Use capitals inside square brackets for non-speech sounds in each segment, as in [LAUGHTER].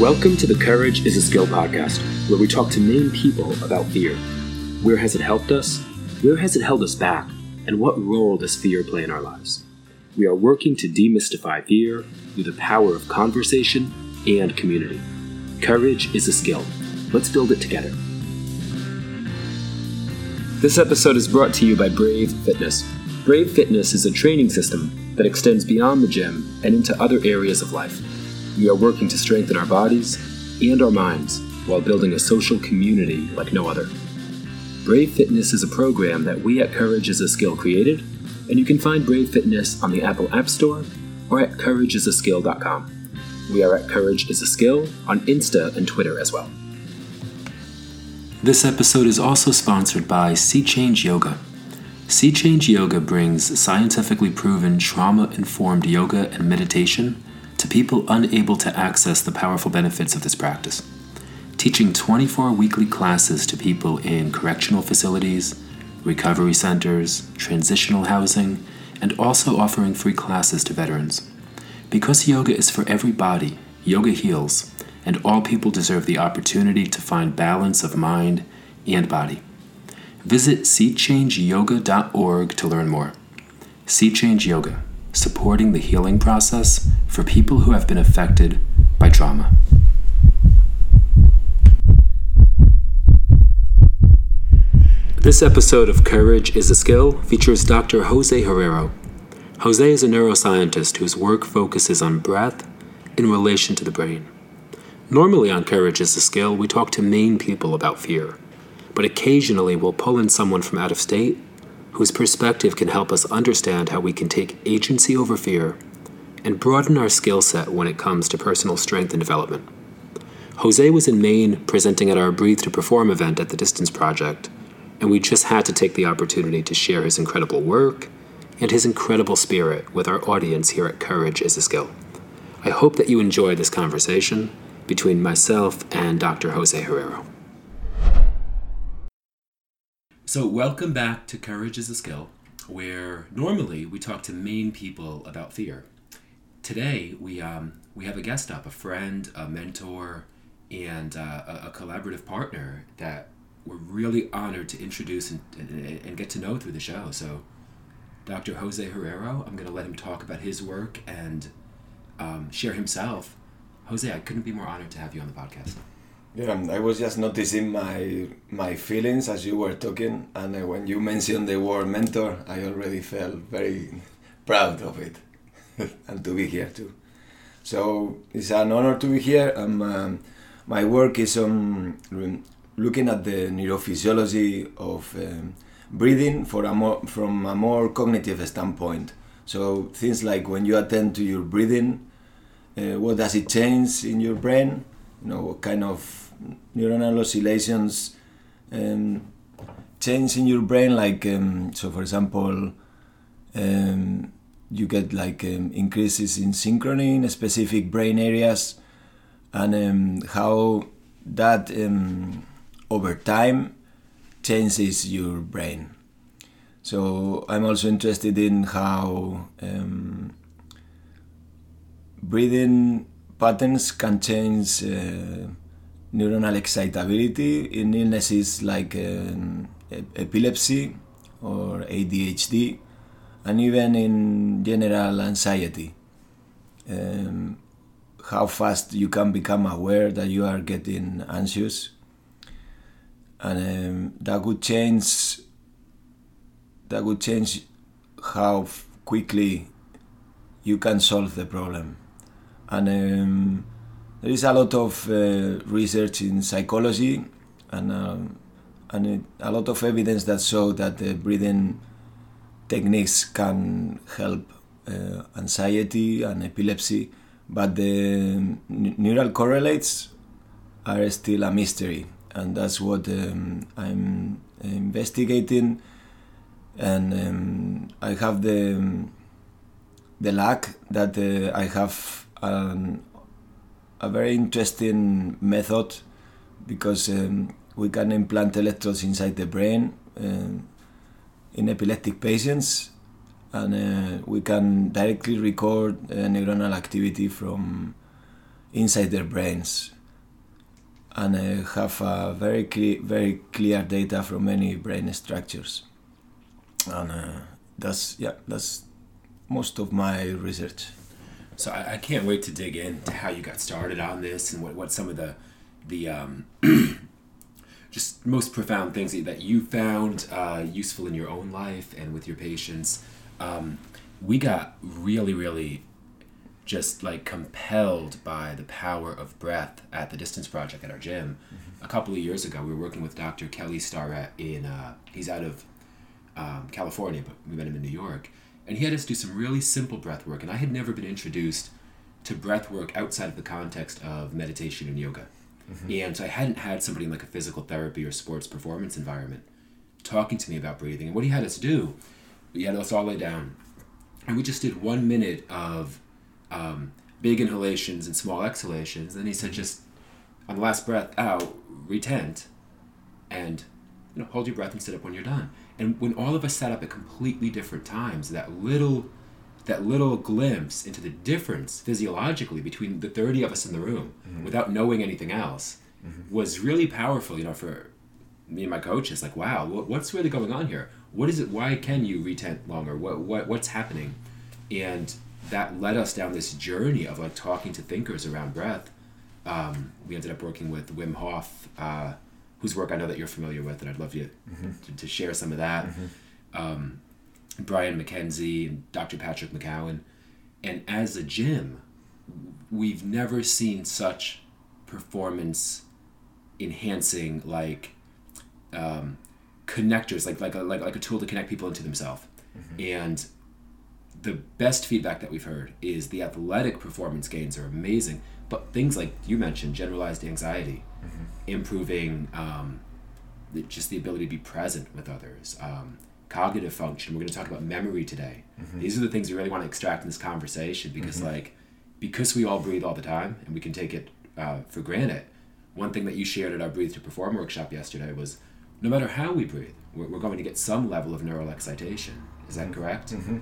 Welcome to the Courage is a Skill podcast, where we talk to Maine people about fear. Where has it helped us? Where has it held us back? And what role does fear play in our lives? We are working to demystify fear through the power of conversation and community. Courage is a skill. Let's build it together. This episode is brought to you by Brave Fitness. Brave Fitness is a training system that extends beyond the gym and into other areas of life. We are working to strengthen our bodies and our minds while building a social community like no other. Brave Fitness is a program that we at Courage is a Skill created, and you can find Brave Fitness on the Apple App Store or at courageisaskill.com. We are at Courage is a Skill on Insta and Twitter as well. This episode is also sponsored by Sea Change Yoga. Sea Change Yoga brings scientifically proven trauma informed yoga and meditation to people unable to access the powerful benefits of this practice. Teaching 24 weekly classes to people in correctional facilities, recovery centers, transitional housing, and also offering free classes to veterans. Because yoga is for every body, yoga heals, and all people deserve the opportunity to find balance of mind and body. Visit seachangeyoga.org to learn more. Sea Change Yoga supporting the healing process for people who have been affected by trauma. This episode of Courage is a Skill features Dr. Jose Herrero. Jose is a neuroscientist whose work focuses on breath in relation to the brain. Normally on Courage is a Skill, we talk to Maine people about fear, but occasionally we'll pull in someone from out of state whose perspective can help us understand how we can take agency over fear and broaden our skill set when it comes to personal strength and development. Jose was in Maine presenting at our Breathe to Perform event at the Distance Project, and we just had to take the opportunity to share his incredible work and his incredible spirit with our audience here at Courage is a Skill. I hope that you enjoy this conversation between myself and Dr. Jose Herrero. So, welcome back to Courage is a Skill, where normally we talk to Maine people about fear. Today, we, um, we have a guest up, a friend, a mentor, and uh, a, a, collaborative partner that we're really honored to introduce and, and, and get to know through the show. So, Dr. Jose Herrero, I'm going to let him talk about his work and um, share himself. Jose, I couldn't be more honored to have you on the podcast. Yeah, I was just noticing my my feelings as you were talking, and uh, when you mentioned the word mentor, I already felt very proud of it, [LAUGHS] and to be here too. So it's an honor to be here. Um, um, my work is on looking at the neurophysiology of um, breathing for a more, from a more cognitive standpoint. So things like when you attend to your breathing, uh, what does it change in your brain? You know, what kind of neuronal oscillations um, change in your brain like um, so for example um, you get like um, increases in synchrony in specific brain areas and um, how that um, over time changes your brain. So i'm also interested in how breathing patterns can change uh, neuronal excitability in illnesses like um, epilepsy or ADHD, and even in general anxiety. Um, how fast you can become aware that you are getting anxious, and um, that would change. That would change how quickly you can solve the problem, and um, there is a lot of uh, research in psychology and um, and it, a lot of evidence that show that the breathing techniques can help uh, anxiety and epilepsy, but the neural correlates are still a mystery, and that's what um, I'm investigating. And um, I have the the luck that uh, I have an a very interesting method because um, we can implant electrodes inside the brain um, in epileptic patients and uh, we can directly record uh, neuronal activity from inside their brains and uh, have very cle- very clear data from many brain structures. And uh, that's yeah that's most of my research so I, I, can't wait to dig into how you got started on this and what, what some of the the um, [CLEARS THROAT] just most profound things that you found uh, useful in your own life and with your patients. Um, we got really, really just like compelled by the power of breath at the Distance Project at our gym. Mm-hmm. A couple of years ago, we were working with Dr. Kelly Starrett in, uh, he's out of um, California, but we met him in New York. And he had us do some really simple breath work. And I had never been introduced to breath work outside of the context of meditation and yoga. Mm-hmm. And so I hadn't had somebody in like a physical therapy or sports performance environment talking to me about breathing. And what he had us do, we had us all lay down, and we just did one minute of um, big inhalations and small exhalations. And he said, just on the last breath out, retent, and you know, hold your breath and sit up when you're done. And when all of us sat up at completely different times, that little that little glimpse into the difference physiologically between the 30 of us in the room mm-hmm. without knowing anything else mm-hmm. was really powerful you know for me and my coaches like wow what's really going on here what is it why can you retent longer what, what what's happening and that led us down this journey of like talking to thinkers around breath um, we ended up working with wim hof uh, whose work i know that you're familiar with and i'd love you mm-hmm. to, to, share some of that mm-hmm. um, Brian McKenzie and Dr. Patrick McKeown. And as a gym, we've never seen such performance enhancing like um, connectors, like like a, like like a tool to connect people into themselves. Mm-hmm. And the best feedback that we've heard is the athletic performance gains are amazing, but things like you mentioned, generalized anxiety, mm-hmm. improving um, just the ability to be present with others. Um, cognitive function. We're going to talk about memory today. Mm-hmm. These are the things we really want to extract in this conversation because, mm-hmm. like, because we all breathe all the time and we can take it uh, for granted. One thing that you shared at our Breathe to Perform workshop yesterday was no matter how we breathe, we're, we're going to get some level of neural excitation. Is that mm-hmm. correct? Mm-hmm.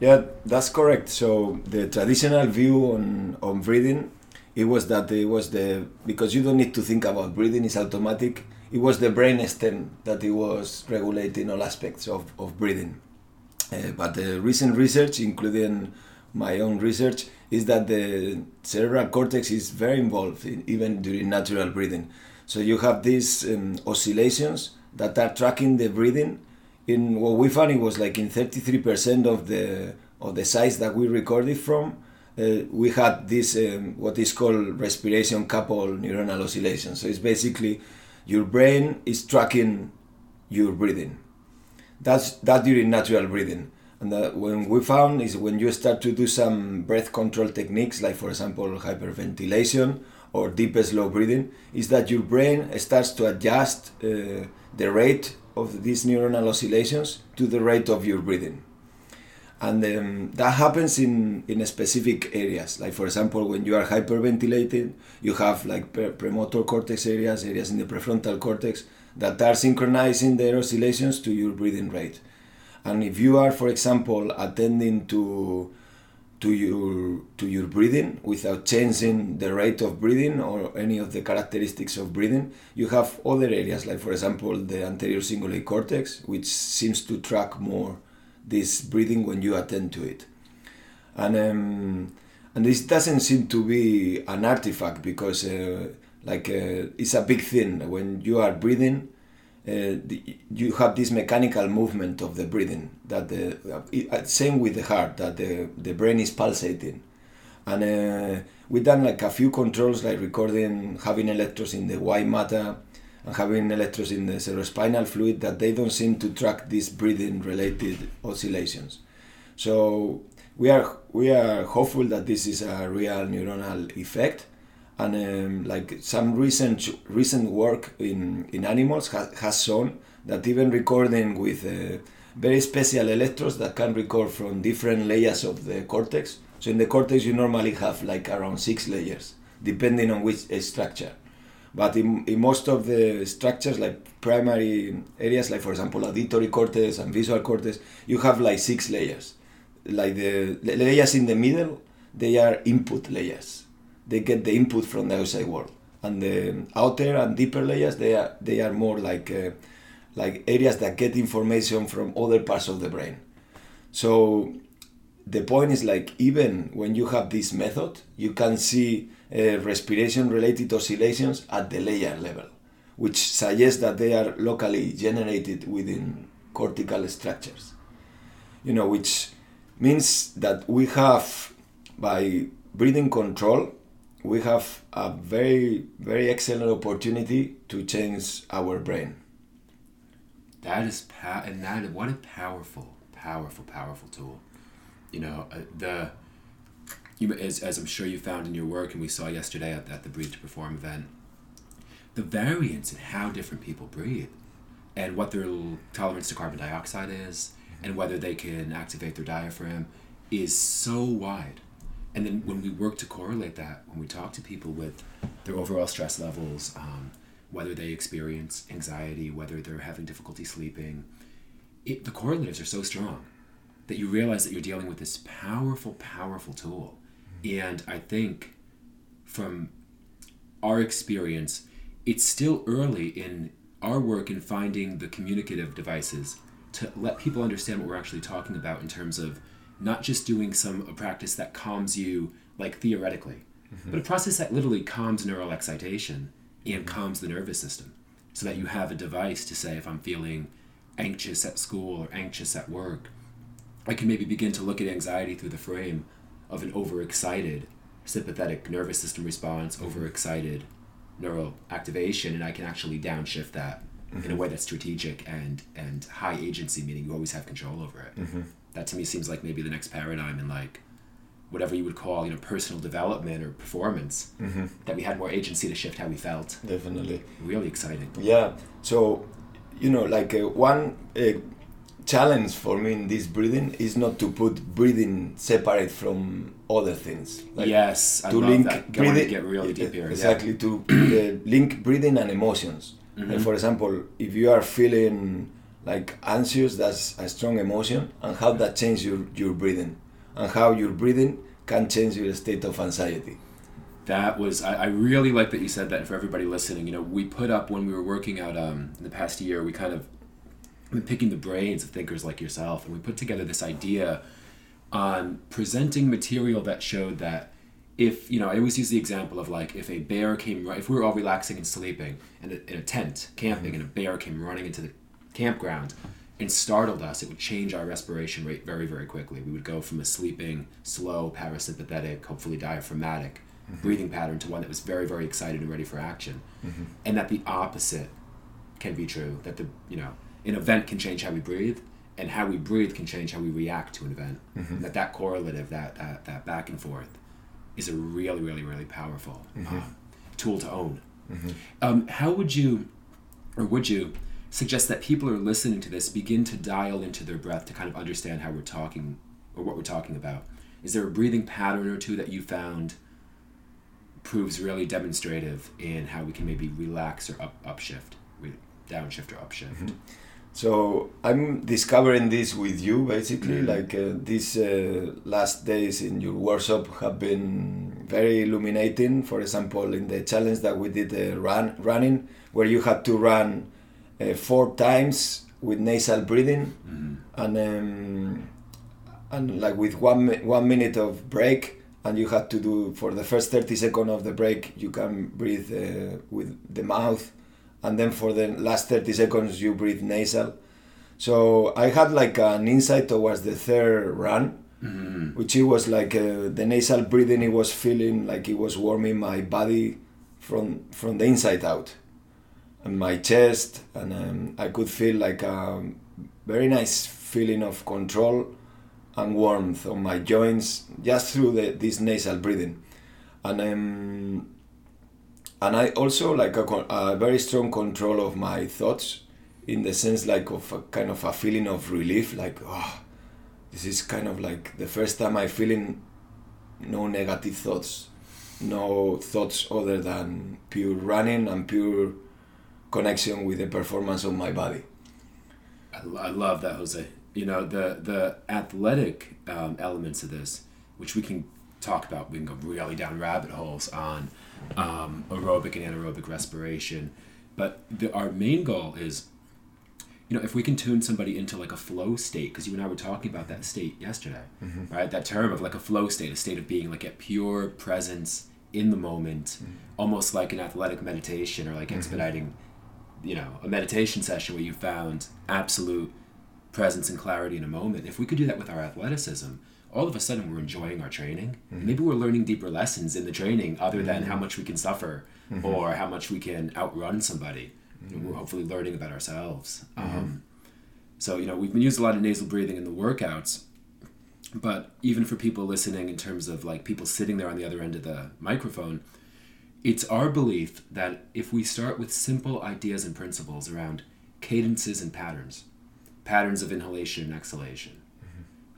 Yeah, that's correct. So the traditional view on, on breathing, it was that it was the because you don't need to think about breathing; it's automatic it was the brain stem that it was regulating all aspects of, of breathing. Uh, but the recent research, including my own research, is that the cerebral cortex is very involved in, even during natural breathing. So you have these um, oscillations that are tracking the breathing. In what we found, it was like in 33% of the of the size that we recorded from, uh, we had this um, what is called respiration coupled neuronal oscillation. So it's basically your brain is tracking your breathing. That's that during natural breathing. And that when we found is when you start to do some breath control techniques, like for example hyperventilation or deep slow breathing, is that your brain starts to adjust uh, the rate of these neuronal oscillations to the rate of your breathing and um, that happens in in specific areas. Like for example when you are hyperventilated you have like pre- premotor cortex areas areas in the prefrontal cortex that are synchronizing their oscillations to your breathing rate. And if you are for example attending to to your to your breathing without changing the rate of breathing or any of the characteristics of breathing you have other areas like for example the anterior cingulate cortex which seems to track more this breathing when you attend to it. And um, and this doesn't seem to be an artifact because uh, like uh, it's a big thing when you are breathing. Uh, the, you have this mechanical movement of the breathing that the uh, same with the heart that the, the brain is pulsating and uh, we've done like a few controls like recording having electrodes in the white matter having electrodes in the cerebrospinal fluid that they don't seem to track these breathing related oscillations. So we are we are hopeful that this is a real neuronal effect. And um, like some recent recent work in in animals ha, has shown that even recording with uh, very special electrodes that can record from different layers of the cortex. So in the cortex you normally have like around six layers depending on which structure but in, in most of the structures, like primary areas, like for example auditory cortex and visual cortex, you have like six layers. Like the, layers in the middle, they are input layers. they get the input from the outside world, and the outer and deeper layers they are they are more like uh, like areas that get information from other parts of the brain. So the point is like even when you have this method, you can see uh, respiration related oscillations at the layer level, which suggests that they are locally generated within cortical structures. You know, which means that we have by breathing control we have a very very excellent opportunity to change our brain that is pa- and that what a powerful powerful powerful tool you know uh, the you as, as i'm sure you found in your work and we saw yesterday at, at the breathe to perform event the variance in how different people breathe and what their tolerance to carbon dioxide is and whether they can activate their diaphragm is so wide and then when we work to correlate that, when we talk to people with their overall stress levels, um, whether they experience anxiety, whether they're having difficulty sleeping, it, the correlatives are so strong that you realize that you're dealing with this powerful, powerful tool. And I think from our experience, it's still early in our work in finding the communicative devices to let people understand what we're actually talking about in terms of not just doing some a practice that calms you like theoretically, mm-hmm. but a process that literally calms neural excitation and calms the nervous system so that you have a device to say if I'm feeling anxious at school or anxious at work, I can maybe begin to look at anxiety through the frame of an overexcited sympathetic nervous system response, overexcited neural activation, and I can actually downshift that mm-hmm. in a mm-hmm. way that's strategic and and high agency, meaning you always have control over it. Mm-hmm that to me seems like maybe the next paradigm in like whatever you would call you know personal development or performance mm-hmm. that we had more agency to shift how we felt definitely really exciting yeah so you know like uh, one uh, challenge for me in this breathing is not to put breathing separate from other things like yes to link that. breathing get really deep here exactly yeah. to uh, link breathing and emotions mm-hmm. like for example if you are feeling like anxious that's a strong emotion and how that changes your, your breathing and how your breathing can change your state of anxiety that was I, I really like that you said that for everybody listening you know we put up when we were working out um, in the past year we kind of been picking the brains of thinkers like yourself and we put together this idea on presenting material that showed that if you know i always use the example of like if a bear came if we were all relaxing and sleeping in a, in a tent camping and a bear came running into the campground and startled us, it would change our respiration rate very, very quickly. We would go from a sleeping, slow, parasympathetic, hopefully diaphragmatic mm-hmm. breathing pattern to one that was very, very excited and ready for action. Mm-hmm. And that the opposite can be true. That the you know an event can change how we breathe, and how we breathe can change how we react to an event. Mm-hmm. that that correlative, that uh, that back and forth, is a really, really, really powerful uh, tool to own. Mm-hmm. Um, how would you, or would you? suggest that people are listening to this begin to dial into their breath to kind of understand how we're talking or what we're talking about. Is there a breathing pattern or two that you found proves really demonstrative in how we can maybe relax or up upshift, downshift or upshift? So I'm discovering this with you basically. Mm-hmm. Like uh, these uh, last days in your workshop have been very illuminating. For example, in the challenge that we did uh, run running, where you had to run uh, four times with nasal breathing mm-hmm. and um, and like with one one minute of break and you had to do for the first 30 seconds of the break you can breathe uh, with the mouth and then for the last 30 seconds you breathe nasal. So i had like an insight towards the third run mm-hmm. which it was like uh, the nasal breathing it was feeling like it was warming my body from from the inside out. And my chest, and um, I could feel like a very nice feeling of control and warmth on my joints just through the, this nasal breathing, and um, and I also like a, a, very strong control of my thoughts, in the sense like of a kind of a feeling of relief, like oh, this is kind of like the first time I feeling no negative thoughts, no thoughts other than pure running and pure connection with the performance of my body. I, I love that, Jose. You know the the athletic um, elements of this, which we can talk about we can go really down rabbit holes on um, aerobic and anaerobic respiration. But the, our main goal is, you know, if we can tune somebody into like a flow state, because you and I were talking about that state yesterday, Mm-hmm. right? That term of like a flow state, a state of being like at pure presence in the moment, almost like an athletic meditation or like expediting, you know, a meditation session where you found absolute presence and clarity in a moment. If we could do that with our athleticism, all of a sudden we're enjoying our training. Maybe we're learning deeper lessons in the training other than how much we can suffer or how much we can outrun somebody. We're hopefully learning about ourselves. Um, so, you know, we've been using a lot of nasal breathing in the workouts, but even for people listening in terms of like people sitting there on the other end of the microphone, it's our belief that if we start with simple ideas and principles around cadences and patterns, patterns of inhalation and exhalation,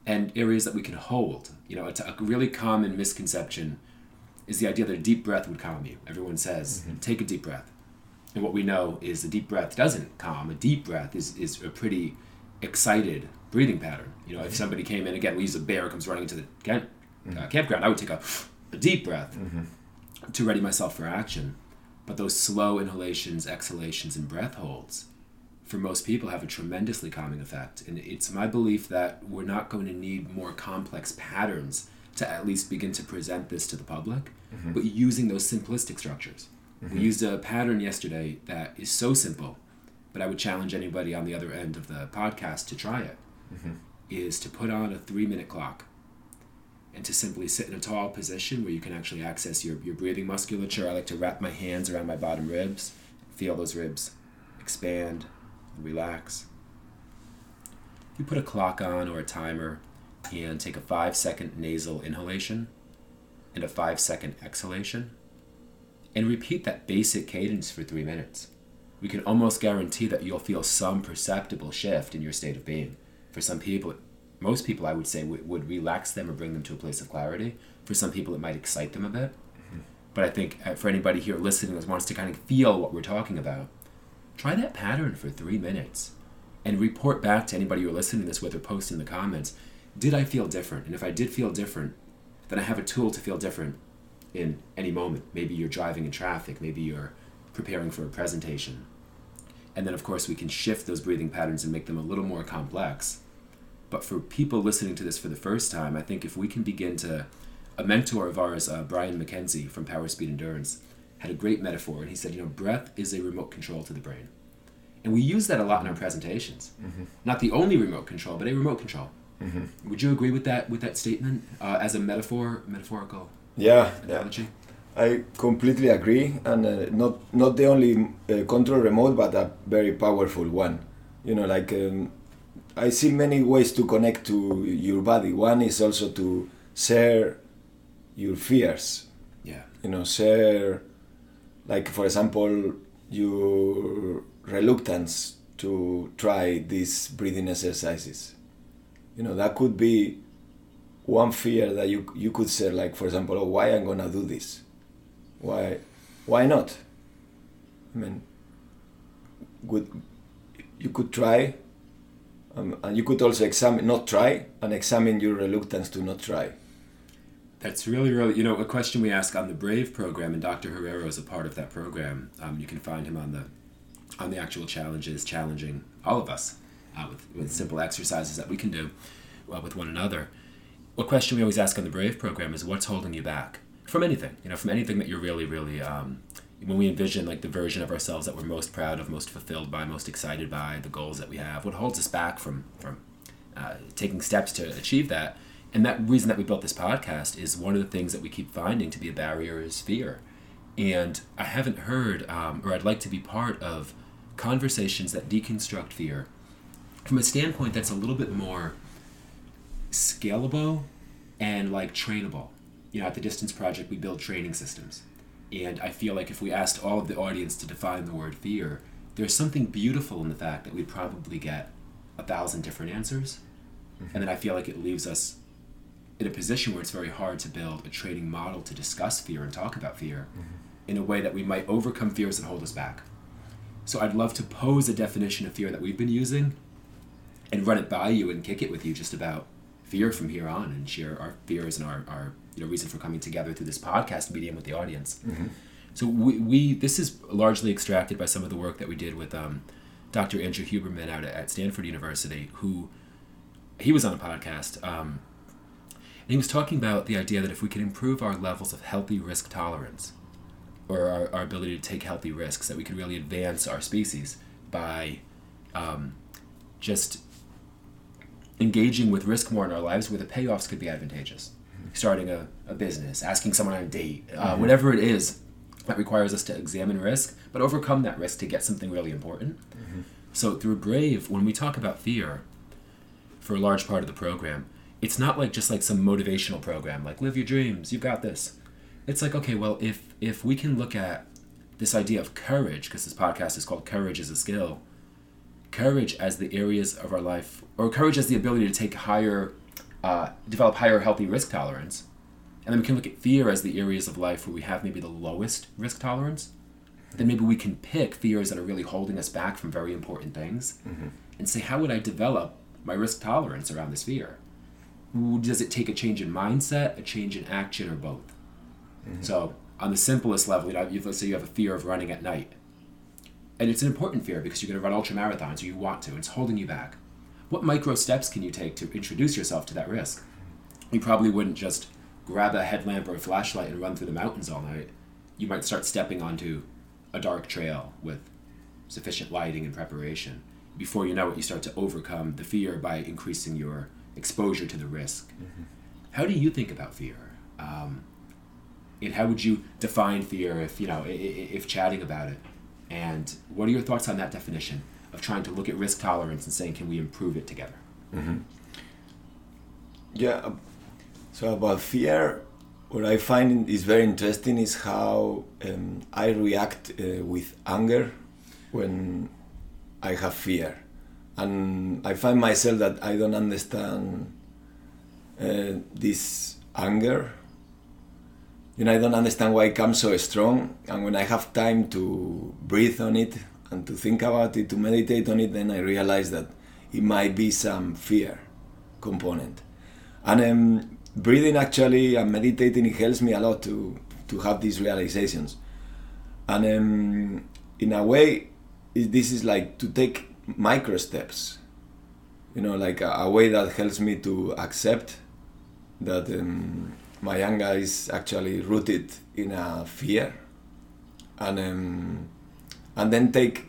and areas that we can hold, you know, it's a really common misconception is the idea that a deep breath would calm you. Everyone says, mm-hmm. take a deep breath. And what we know is a deep breath doesn't calm. A deep breath is, is a pretty excited breathing pattern. You know, if mm-hmm. somebody came in, again, we use a bear comes running into the camp, uh, mm-hmm. campground, I would take a, a deep breath to ready myself for action. But those slow inhalations, exhalations, and breath holds, for most people, have a tremendously calming effect. And it's my belief that we're not going to need more complex patterns to at least begin to present this to the public, mm-hmm. but using those simplistic structures. We mm-hmm. used a pattern yesterday that is so simple, but I would challenge anybody on the other end of the podcast to try it. Mm-hmm. Is to put on a three minute clock and to simply sit in a tall position where you can actually access your, your breathing musculature. I like to wrap my hands around my bottom ribs, feel those ribs expand, relax. You put a clock on or a timer and take a five second nasal inhalation and a five second exhalation and repeat that basic cadence for three minutes. We can almost guarantee that you'll feel some perceptible shift in your state of being. For some people, most people I would say would, would relax them or bring them to a place of clarity. For some people, it might excite them a bit. But I think uh, for anybody here listening that wants to kind of feel what we're talking about, try that pattern for three minutes and report back to anybody you're listening to this with or post in the comments. Did I feel different? And if I did feel different, then I have a tool to feel different in any moment. Maybe you're driving in traffic, maybe you're preparing for a presentation. And then, of course, we can shift those breathing patterns and make them a little more complex. But for people listening to this for the first time, I think if we can begin to. A mentor of ours, uh, Brian McKenzie from Power Speed Endurance, had a great metaphor, and he said, You know, breath is a remote control to the brain. And we use that a lot in our presentations. Not the only remote control, but a remote control. Would you agree with that with that statement uh, as a metaphor, metaphorical Yeah, yeah. analogy? I completely agree, and uh, not not the only uh, control remote, but a very powerful one. You know, like um, I see many ways to connect to your body. One is also to share your fears. Yeah. You know, share, like for example, your reluctance to try these breathing exercises. You know, that could be one fear that you you could say, like for example, oh, why I'm gonna do this? Why, why not? I mean, would you could try, um, and you could also examine, not try, and examine your reluctance to not try. That's really, really, you know, a question we ask on the Brave program, and Dr. Herrero is a part of that program. Um, you can find him on the on the actual challenges, challenging all of us uh, with, with simple exercises that we can do uh, with one another. A question we always ask on the Brave program is what's holding you back from anything, you know, from anything that you're really, really, um, when we envision like the version of ourselves that we're most proud of, most fulfilled by, most excited by, the goals that we have, what holds us back from, from uh, taking steps to achieve that. And that reason that we built this podcast is one of the things that we keep finding to be a barrier is fear. And I haven't heard, um, or I'd like to be part of conversations that deconstruct fear from a standpoint that's a little bit more scalable and like trainable. You know, at the Distance Project, we build training systems. And I feel like if we asked all of the audience to define the word fear, there's something beautiful in the fact that we'd probably get a thousand different answers. And then I feel like it leaves us in a position where it's very hard to build a training model to discuss fear and talk about fear in a way that we might overcome fears that hold us back. So I'd love to pose a definition of fear that we've been using and run it by you and kick it with you just about fear from here on and share our fears and our, our you know reason for coming together through this podcast medium with the audience. Mm-hmm. So we, we this is largely extracted by some of the work that we did with um, Dr. Andrew Huberman out at, at Stanford University, who he was on a podcast. Um, and he was talking about the idea that if we could improve our levels of healthy risk tolerance, or our, our ability to take healthy risks, that we could really advance our species by um, just engaging with risk more in our lives where the payoffs could be advantageous. Starting a, a business, asking someone on a date, uh, whatever it is that requires us to examine risk, but overcome that risk to get something really important. So, through Brave, when we talk about fear for a large part of the program, it's not like just like some motivational program, like live your dreams, you've got this. It's like, okay, well, if if we can look at this idea of courage, because this podcast is called Courage is a Skill, courage as the areas of our life, or courage as the ability to take higher, uh, develop higher healthy risk tolerance. And then we can look at fear as the areas of life where we have maybe the lowest risk tolerance. Then maybe we can pick fears that are really holding us back from very important things and say, how would I develop my risk tolerance around this fear? Does it take a change in mindset, a change in action, or both? Mm-hmm. So, on the simplest level, you know, let's say you have a fear of running at night. And it's an important fear because you're going to run ultra marathons or you want to it's holding you back. What micro steps can you take to introduce yourself to that risk? You probably wouldn't just grab a headlamp or a flashlight and run through the mountains all night. You might start stepping onto a dark trail with sufficient lighting and preparation before you know it you start to overcome the fear by increasing your exposure to the risk. How do you think about fear? Um, and how would you define fear if you know i- i- if chatting about it? And what are your thoughts on that definition of trying to look at risk tolerance and saying can we improve it together? Yeah. um, So about fear, what I find is very interesting is how um, I react uh, with anger when I have fear, and I find myself that I don't understand uh, this anger. You know, I don't understand why it comes so strong, and when I have time to breathe on it and to think about it, to meditate on it, then I realize that it might be some fear component. And um, breathing actually and meditating it helps me a lot to to have these realizations. And um, in a way this is like to take micro steps you know like a, a way that helps me to accept that um, my anger is actually rooted in a fear and um, and then take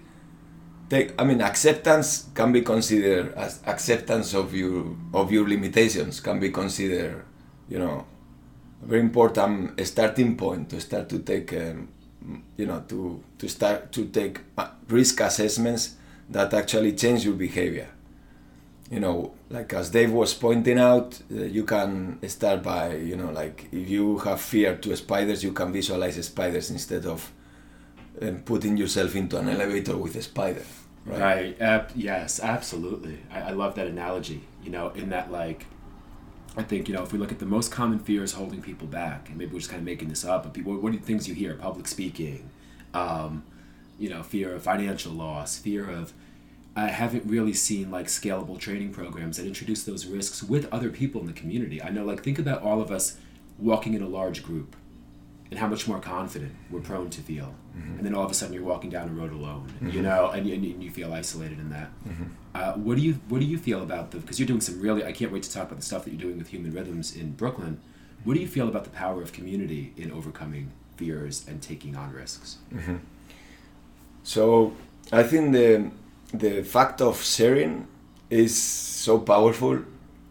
take i mean acceptance can be considered as acceptance of your of your limitations can be considered you know a very important starting point to start to take um, you know to to start to take uh, risk assessments that actually change your behavior. You know like as dave was pointing out uh, you can start by you know like if you have fear to spiders you can visualize spiders instead of um, putting yourself into an elevator with a spider right, Ab- yes absolutely. I, I love that analogy you know in that like i think you know if we look at the most common fears holding people back and maybe we're just kind of making this up but people what are the things you hear? Public speaking um, you know fear of financial loss fear of I haven't really seen like scalable training programs that introduce those risks with other people in the community. I know, like, think about all of us walking in a large group and how much more confident we're prone to feel. Mm-hmm. And then all of a sudden you're walking down a road alone, you mm-hmm. know, and, you- and you feel isolated in that. Mm-hmm. Uh, what do you What do you feel about the? Because you're doing some really. I can't wait to talk about the stuff that you're doing with Human Rhythms in Brooklyn. What do you feel about the power of community in overcoming fears and taking on risks? So I think the the fact of sharing is so powerful.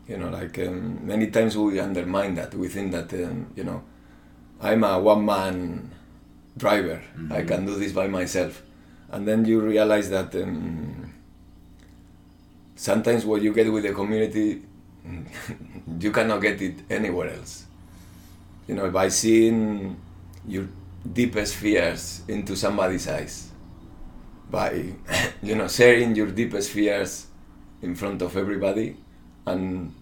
You know, like um, many times we undermine that. We think that um, you know, I'm a one man driver. I can do this by myself, and then you realize that um, sometimes what you get with the community, [LAUGHS] you cannot get it anywhere else. You know, by seeing your deepest fears into somebody's eyes by [LAUGHS] you know sharing your deepest fears in front of everybody and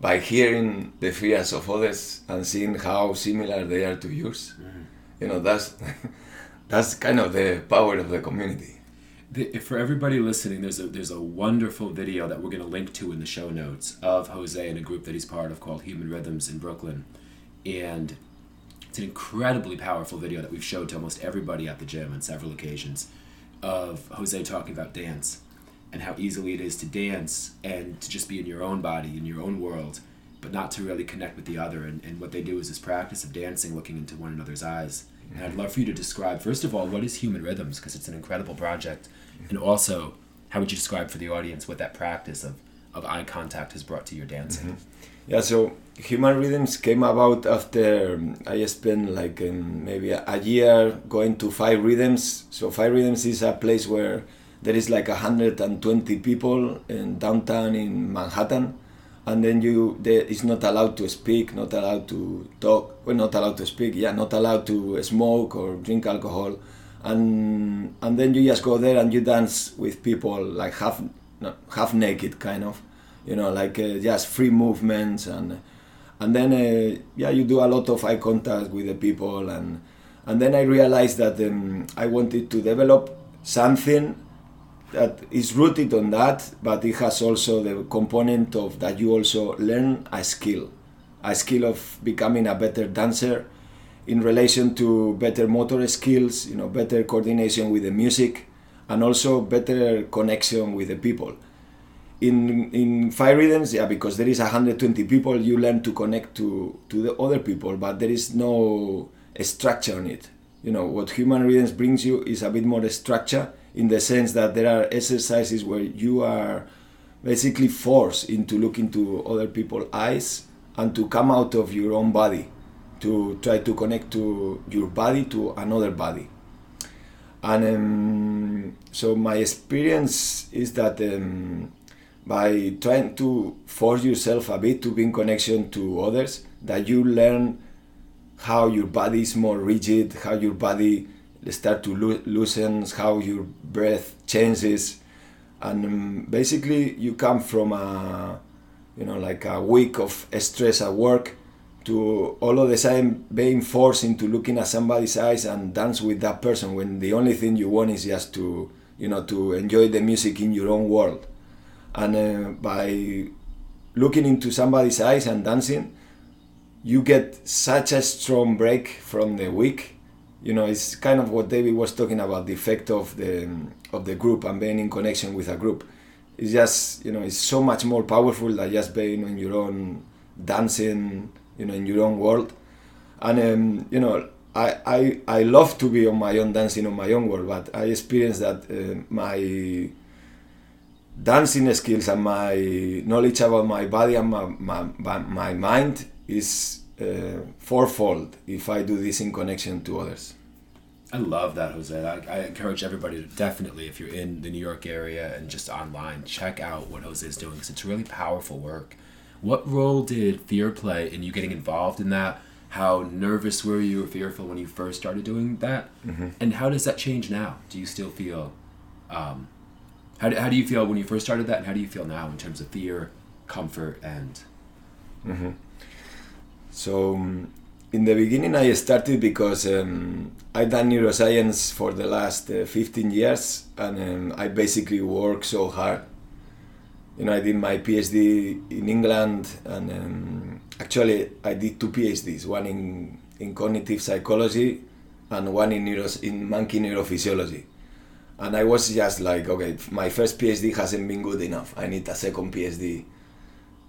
by hearing the fears of others and seeing how similar they are to yours. Mm-hmm. You know that's [LAUGHS] that's kind of the power of the community. The, for everybody listening, there's a there's a wonderful video that we're going to link to in the show notes of Jose and a group that he's part of called Human Rhythms in Brooklyn, and it's an incredibly powerful video that we've showed to almost everybody at the gym on several occasions, of Jose talking about dance, and how easily it is to dance and to just be in your own body in your own world, but not to really connect with the other. And, and what they do is this practice of dancing, looking into one another's eyes. And I'd love for you to describe, first of all, what is Human Rhythms, because it's an incredible project and also, how would you describe for the audience what that practice of, of eye contact has brought to your dancing? Mm-hmm. Yeah, so Human Rhythms came about after um, I spent like um, maybe a year going to Five Rhythms. So Five Rhythms is a place where there is like 120 people in downtown in Manhattan and then you is not allowed to speak not allowed to talk well not allowed to speak yeah not allowed to smoke or drink alcohol and and then you just go there and you dance with people like half half naked kind of you know like uh, just free movements and and then uh, yeah you do a lot of eye contact with the people and and then I realized that um, I wanted to develop something that is rooted on that but it has also the component of that you also learn a skill a skill of becoming a better dancer in relation to better motor skills, you know, better coordination with the music, and also better connection with the people. In in five rhythms, yeah, because there is 120 people, you learn to connect to to the other people, but there is no structure on it. You know, what human rhythms brings you is a bit more structure in the sense that there are exercises where you are basically forced into look into other people's eyes and to come out of your own body to try to connect to your body to another body and um, so my experience is that um, by trying to force yourself a bit to be in connection to others that you learn how your body is more rigid how your body start to lo- loosen how your breath changes. And um, basically you come from a you know like a week of stress at work to all of the sudden being forced into looking at somebody's eyes and dance with that person when the only thing you want is just to you know to enjoy the music in your own world and uh, by looking into somebody's eyes and dancing you get such a strong break from the week. You know it's kind of what david was talking about the effect of the of the group and being in connection with a group. It's just you know it's so much more powerful than just being on your own dancing you know in your own world. And um, you know I, I I love to be on my own dancing on my own world but I experienced that uh, my dancing skills and my knowledge about my body and my, my, my mind is uh, fourfold if I do this in connection to others. I love that, Jose. I, I, encourage everybody to definitely, if you're in the New York area and just online, check out what Jose is doing because it's really powerful work. What role did fear play in you getting involved in that? How nervous were you or fearful when you first started doing that? Mm-hmm. And how does that change now? Do you still feel, um, how, do, how do you feel when you first started that and how do you feel now in terms of fear, comfort, and. Mm-hmm. So, um, in the beginning, I started because um, i done neuroscience for the last uh, 15 years and um, I basically work so hard you know, I did my PhD in England, and um, actually I did two PhDs, one in, in cognitive psychology and one in neuros in monkey neurophysiology. And I was just like, okay, my first PhD hasn't been good enough. I need a second PhD,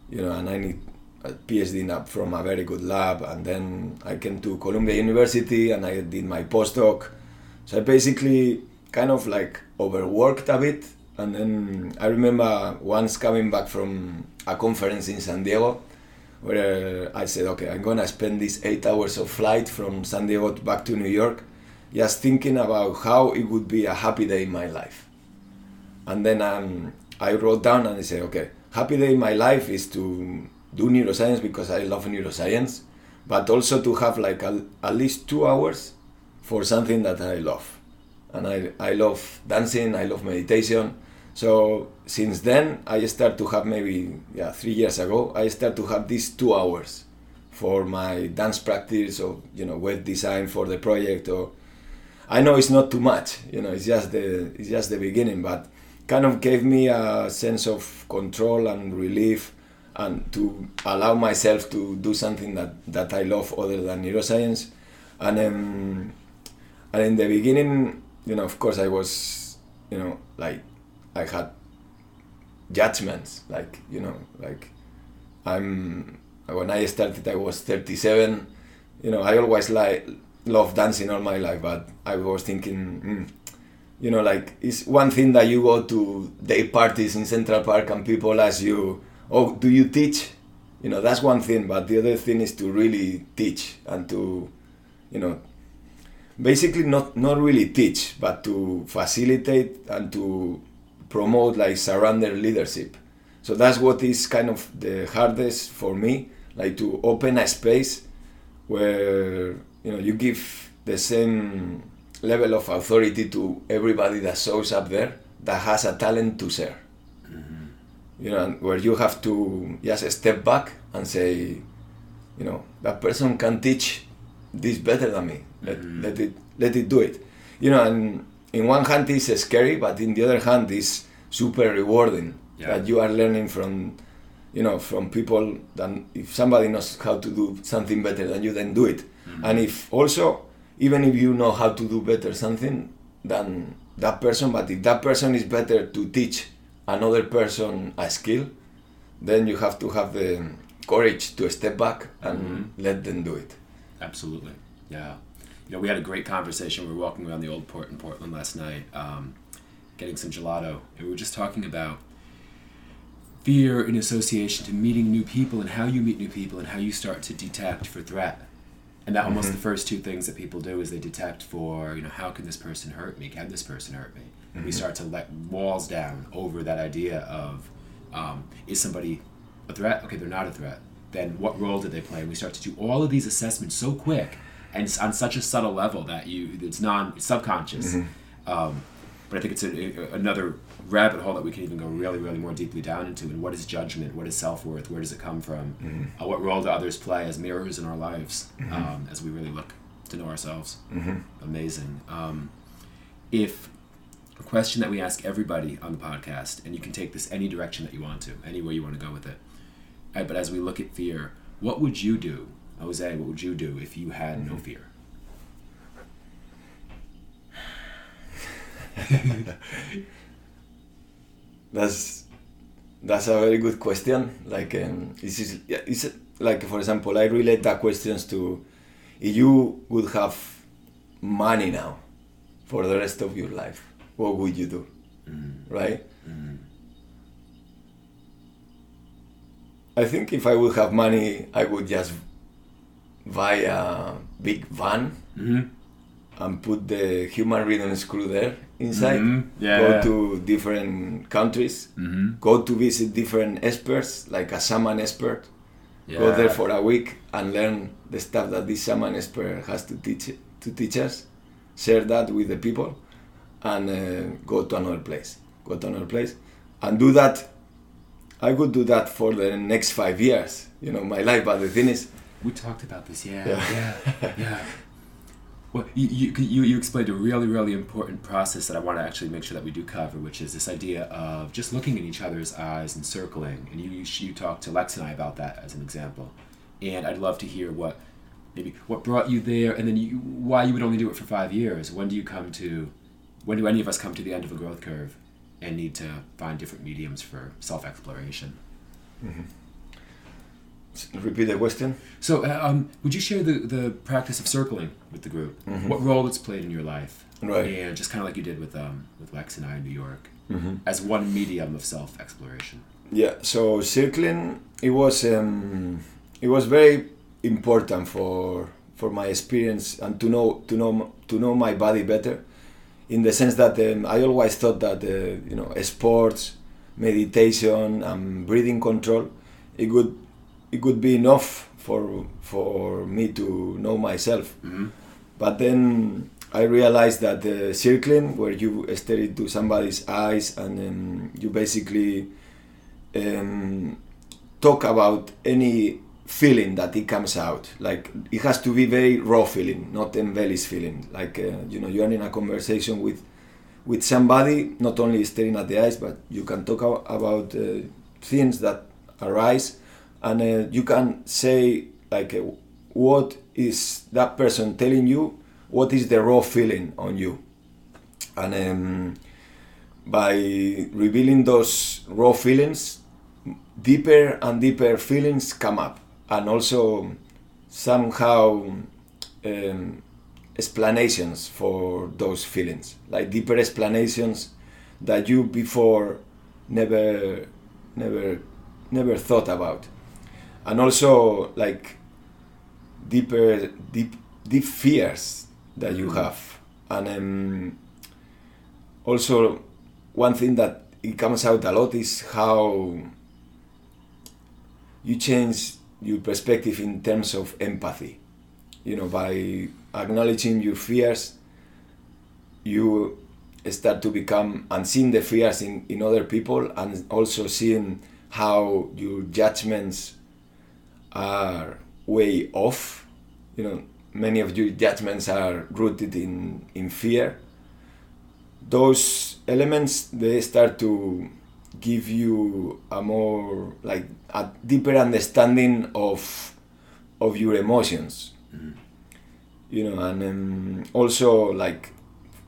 you know, and I need a PhD from a very good lab. And then I came to Columbia University and I did my postdoc. So I basically kind of like overworked a bit and then I remember once coming back from a conference in San Diego where I said, okay, I'm gonna spend these eight hours of flight from San Diego back to New York just thinking about how it would be a happy day in my life. And then um, I wrote down and I said, okay, happy day in my life is to do neuroscience because I love neuroscience, but also to have like a, at least two hours for something that I love. And I, I love dancing, I love meditation, so since then, I start to have maybe yeah three years ago. I start to have these two hours for my dance practice or you know web design for the project or I know it's not too much. You know, it's just the it's just the beginning, but kind of gave me a sense of control and relief and to allow myself to do something that, that I love other than neuroscience. And um, and in the beginning, you know, of course, I was, you know, like I had judgments, like you know, like I'm when I started, I was 37. You know, I always like love dancing all my life, but I was thinking. Mm, you know, like it's one thing that you go to day parties in Central Park and people ask you, "Oh, do you teach?" You know, that's one thing, but the other thing is to really teach and to, you know, basically not not really teach, but to facilitate and to promote like surrender leadership. So that's what is kind of the hardest for me, like to open a space where you know you give the same level of authority to everybody that shows up there that has a talent to share. Mm-hmm. You know, where you have to just step back and say, you know, that person can teach this better than me. Let, mm-hmm. let it let it do it. You know, and in one hand it's scary, but in the other hand it's super rewarding yeah. that you are learning from you know from people that if somebody knows how to do something better than you then do it mm-hmm. and if also even if you know how to do better something than that person but if that person is better to teach another person a skill then you have to have the courage to step back and mm-hmm. let them do it absolutely yeah you know we had a great conversation we were walking around the old port in portland last night um, getting some gelato and we were just talking about fear in association to meeting new people and how you meet new people and how you start to detect for threat and that almost mm-hmm. the first two things that people do is they detect for you know how can this person hurt me can this person hurt me mm-hmm. and we start to let walls down over that idea of um, is somebody a threat okay they're not a threat then what role did they play and we start to do all of these assessments so quick and on such a subtle level that you it's non it's subconscious mm-hmm. um, but I think it's a, a, another rabbit hole that we can even go really, really more deeply down into. And what is judgment? What is self worth? Where does it come from? Mm-hmm. Uh, what role do others play as mirrors in our lives mm-hmm. um, as we really look to know ourselves? Mm-hmm. Amazing. Um, if a question that we ask everybody on the podcast, and you can take this any direction that you want to, anywhere you want to go with it. Right, but as we look at fear, what would you do, Jose? What would you do if you had no mm-hmm. fear? [LAUGHS] [LAUGHS] that's that's a very good question. Like um, this is it's like for example, I relate that questions to if you would have money now for the rest of your life, what would you do? Mm. Right? Mm. I think if I would have money, I would just buy a big van mm-hmm. And put the human rhythms crew there inside. Mm-hmm. Yeah, go to different countries. Mm-hmm. Go to visit different experts, like a shaman expert. Yeah. Go there for a week and learn the stuff that this shaman expert has to teach to teach us. Share that with the people, and uh, go to another place. Go to another place, and do that. I could do that for the next five years. You know, my life. But the thing is, we talked about this. Yeah, yeah, yeah. yeah. [LAUGHS] Well, you, you, you explained a really, really important process that I want to actually make sure that we do cover, which is this idea of just looking in each other's eyes and circling. And you, you, you talked to Lex and I about that as an example. And I'd love to hear what maybe what brought you there and then you, why you would only do it for five years. When do you come to, when do any of us come to the end of a growth curve and need to find different mediums for self exploration? Mm-hmm. Repeat the question. So, uh, um, would you share the, the practice of circling with the group? Mm-hmm. What role it's played in your life? Right. And just kind of like you did with um, with Lex and I in New York, mm-hmm. as one medium of self exploration. Yeah. So circling, it was um, it was very important for for my experience and to know to know to know my body better, in the sense that um, I always thought that uh, you know sports, meditation, and breathing control, it would it would be enough for for me to know myself. Mm-hmm. But then I realized that the circling, where you stare into somebody's eyes and um, you basically um, talk about any feeling that it comes out. Like it has to be very raw feeling, not embellished feeling. Like uh, you know, you are in a conversation with with somebody, not only staring at the eyes, but you can talk about uh, things that arise, and uh, you can say like uh, what is that person telling you, what is the raw feeling on you, and um, by revealing those raw feelings, deeper and deeper feelings come up. And also somehow um, explanations for those feelings, like deeper explanations that you before never, never, never thought about, and also like deeper, deep, deep fears that you have, and um, also one thing that it comes out a lot is how you change your perspective in terms of empathy. You know, by acknowledging your fears, you start to become and seeing the fears in, in other people and also seeing how your judgments are way off. You know, many of your judgments are rooted in, in fear. Those elements they start to give you a more like a deeper understanding of of your emotions mm-hmm. you know and um, also like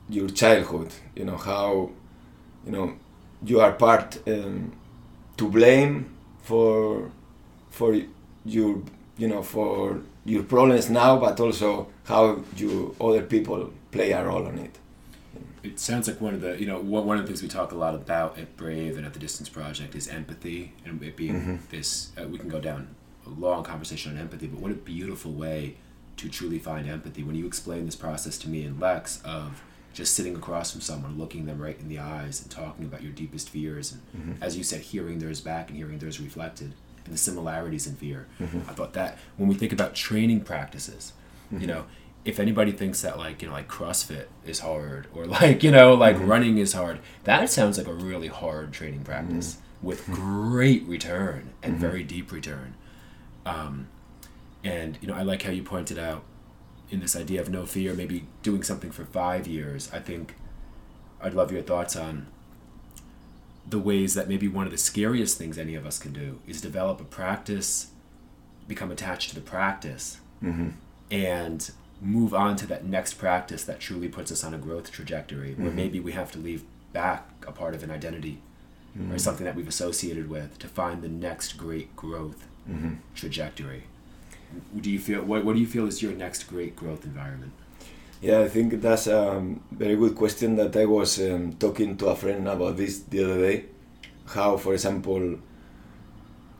your childhood you know how you know you are part um, to blame for for your you know for your problems now but also how you other people play a role on it it sounds like one of the you know one of the things we talk a lot about at Brave and at the Distance Project is empathy and it being mm-hmm. this. Uh, we can go down a long conversation on empathy, but what a beautiful way to truly find empathy when you explain this process to me and Lex of just sitting across from someone, looking them right in the eyes, and talking about your deepest fears, and mm-hmm. as you said, hearing theirs back and hearing theirs reflected, and the similarities in fear. Mm-hmm. I thought that when we think about training practices, you mm-hmm. know if anybody thinks that like you know like CrossFit is hard or [LAUGHS] like you know like mm-hmm. running is hard, that sounds like a really hard training practice mm-hmm. with great return and mm-hmm. very deep return. Um, and you know I like how you pointed out in this idea of no fear, maybe doing something for five years. I think I'd love your thoughts on the ways that maybe one of the scariest things any of us can do is develop a practice, become attached to the practice, mm-hmm. and move on to that next practice that truly puts us on a growth trajectory where mm-hmm. maybe we have to leave back a part of an identity mm-hmm. or something that we've associated with to find the next great growth mm-hmm. trajectory do you feel what, what do you feel is your next great growth environment yeah i think that's a very good question that i was um, talking to a friend about this the other day how for example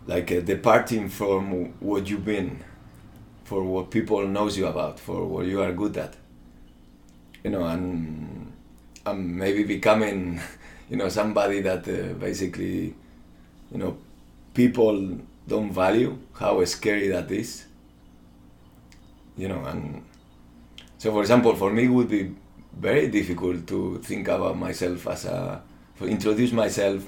like uh, departing from what you've been for what people knows you about, for what you are good at. You know, and and maybe becoming, [LAUGHS] you know, somebody that uh, basically, you know, people don't value how scary that is. You know, and so for example, for me, it would be very difficult to think about myself as a, introduce myself,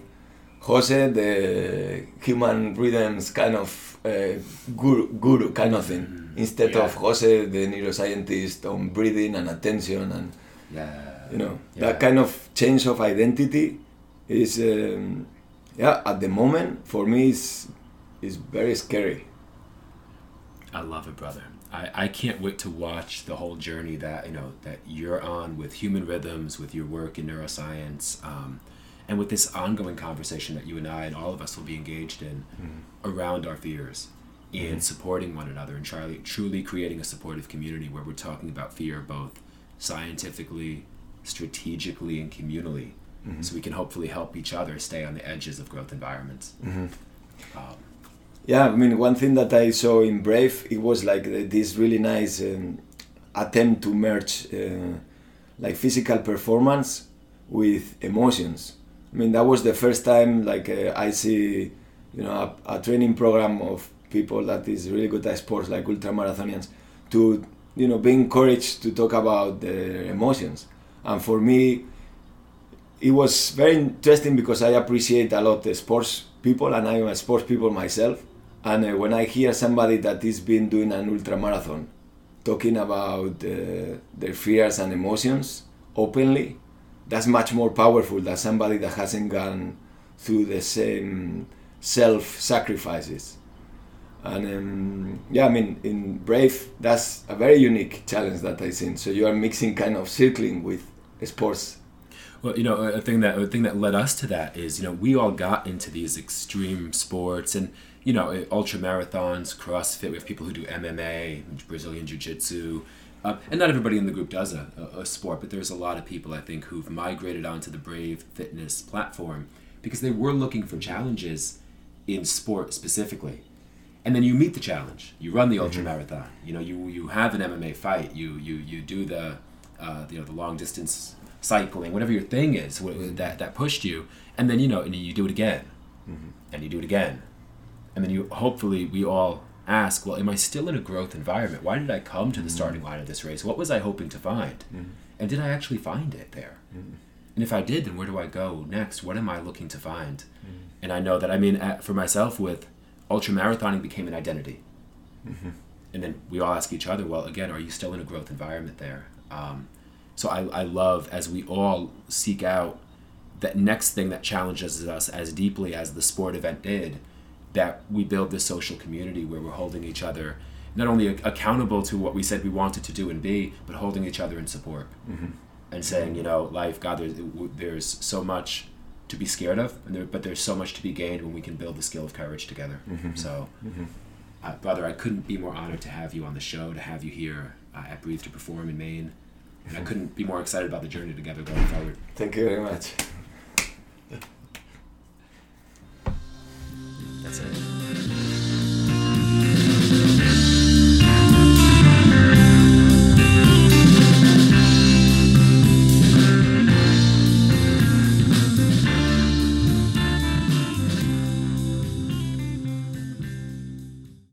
Jose, the human rhythms kind of uh, guru, guru kind of thing instead yeah. of Jose, the neuroscientist, on breathing and attention and yeah. you know yeah. that kind of change of identity is um, yeah at the moment for me is is very scary. I love it, brother. I, I can't wait to watch the whole journey that you know that you're on with human rhythms, with your work in neuroscience, um, and with this ongoing conversation that you and I and all of us will be engaged in mm-hmm. around our fears in mm-hmm. supporting one another and truly, truly creating a supportive community where we're talking about fear both scientifically, strategically, and communally. Mm-hmm. So we can hopefully help each other stay on the edges of growth environments. Mm-hmm. Um, yeah, I mean, one thing that I saw in Brave, it was like this really nice um, attempt to merge uh, like physical performance with emotions. I mean, that was the first time like uh, I see, you know, a, a training program of people that is really good at sports like ultramarathonians to you know be encouraged to talk about their emotions and for me it was very interesting because I appreciate a lot the sports people and I'm a sports people myself And uh, when I hear somebody that is been doing an ultra marathon, talking about uh, their fears and emotions openly, that's much more powerful than somebody that hasn't gone through the same self sacrifices. And um, yeah, I mean, in Brave, that's a very unique challenge that I seen. So you are mixing kind of circling with sports. Well, you know, a thing that a thing that led us to that is, you know, we all got into these extreme sports and you know, ultra marathons, CrossFit. We have people who do MMA, Brazilian Jiu Jitsu. Uh, and not everybody in the group does a, a, sport, but there's a lot of people I think who've migrated onto the Brave Fitness platform because they were looking for challenges in sport specifically. And then you meet the challenge. You run the ultra mm-hmm. marathon. You know, you you have an MMA fight. You you you do the uh, you know the long distance cycling, whatever your thing is that that pushed you, and then you know and you do it again, mm-hmm. and you do it again, and then you hopefully we all ask, well, am I still in a growth environment? Why did I come to the mm-hmm. starting line of this race? What was I hoping to find? Mm-hmm. And did I actually find it there? Mm-hmm. And if I did, then where do I go next? What am I looking to find? Mm-hmm. And I know that, I mean, for myself, with ultra marathoning became an identity. Mm-hmm. And then we all ask each other, well, again, are you still in a growth environment there? Um, so I, I love as we all seek out that next thing that challenges us as deeply as the sport event did that we build this social community where we're holding each other not only accountable to what we said we wanted to do and be, but holding each other in support mm-hmm. and saying, you know, life, God, there's, there's so much to be scared of, there, but there's so much to be gained when we can build the skill of courage together. Mm-hmm. So, mm-hmm. Uh, brother, I couldn't be more honored to have you on the show, to have you here uh, at Breathe to perform in Maine. And I mm-hmm. couldn't be more excited about the journey together going forward. Thank you very much. That's it.